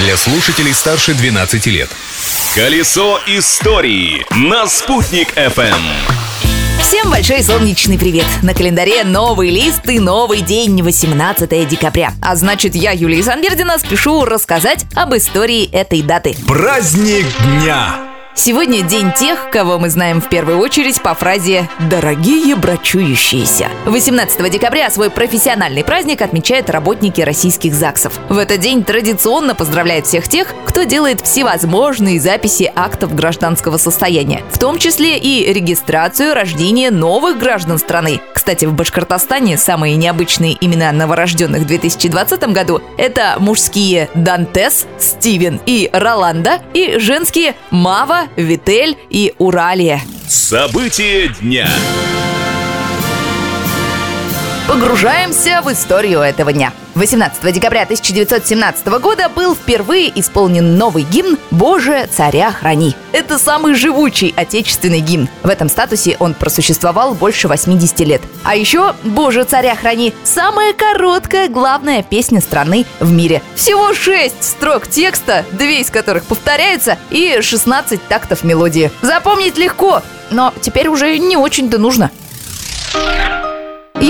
для слушателей старше 12 лет. Колесо истории на «Спутник FM. Всем большой солнечный привет! На календаре новый лист и новый день, 18 декабря. А значит, я, Юлия Санбердина, спешу рассказать об истории этой даты. Праздник дня! Сегодня день тех, кого мы знаем в первую очередь по фразе «дорогие брачующиеся». 18 декабря свой профессиональный праздник отмечают работники российских ЗАГСов. В этот день традиционно поздравляют всех тех, кто делает всевозможные записи актов гражданского состояния, в том числе и регистрацию рождения новых граждан страны. Кстати, в Башкортостане самые необычные имена новорожденных в 2020 году – это мужские Дантес, Стивен и Роланда, и женские Мава, Витель и Уралия. События дня. Погружаемся в историю этого дня. 18 декабря 1917 года был впервые исполнен новый гимн «Боже, царя храни». Это самый живучий отечественный гимн. В этом статусе он просуществовал больше 80 лет. А еще «Боже, царя храни» — самая короткая главная песня страны в мире. Всего 6 строк текста, две из которых повторяются, и 16 тактов мелодии. Запомнить легко, но теперь уже не очень-то нужно.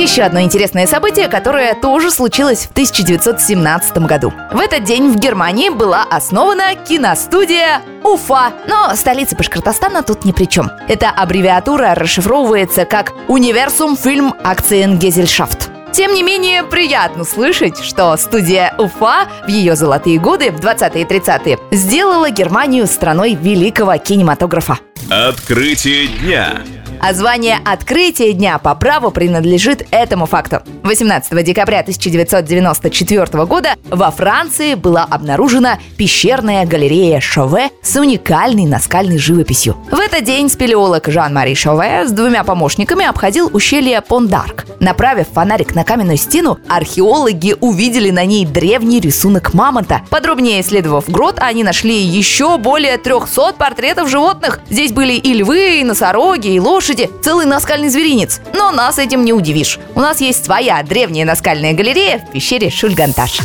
Еще одно интересное событие, которое тоже случилось в 1917 году. В этот день в Германии была основана киностудия Уфа. Но столица Башкортостана тут ни при чем. Эта аббревиатура расшифровывается как «Универсум фильм Акциен Гезельшафт». Тем не менее, приятно слышать, что студия Уфа в ее золотые годы, в 20-е и 30-е, сделала Германию страной великого кинематографа. Открытие дня. А звание «Открытие дня» по праву принадлежит этому факту. 18 декабря 1994 года во Франции была обнаружена пещерная галерея Шове с уникальной наскальной живописью. В этот день спелеолог Жан-Мари Шове с двумя помощниками обходил ущелье Пондарк. Направив фонарик на каменную стену, археологи увидели на ней древний рисунок мамонта. Подробнее исследовав грот, они нашли еще более 300 портретов животных. Здесь были и львы, и носороги, и лошади, целый наскальный зверинец. Но нас этим не удивишь. У нас есть своя древняя наскальная галерея в пещере Шульганташ.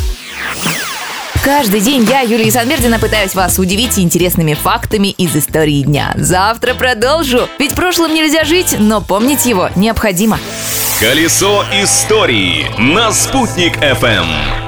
Каждый день я, Юлия Санбердина, пытаюсь вас удивить интересными фактами из истории дня. Завтра продолжу. Ведь прошлым нельзя жить, но помнить его необходимо. Колесо истории на «Спутник FM.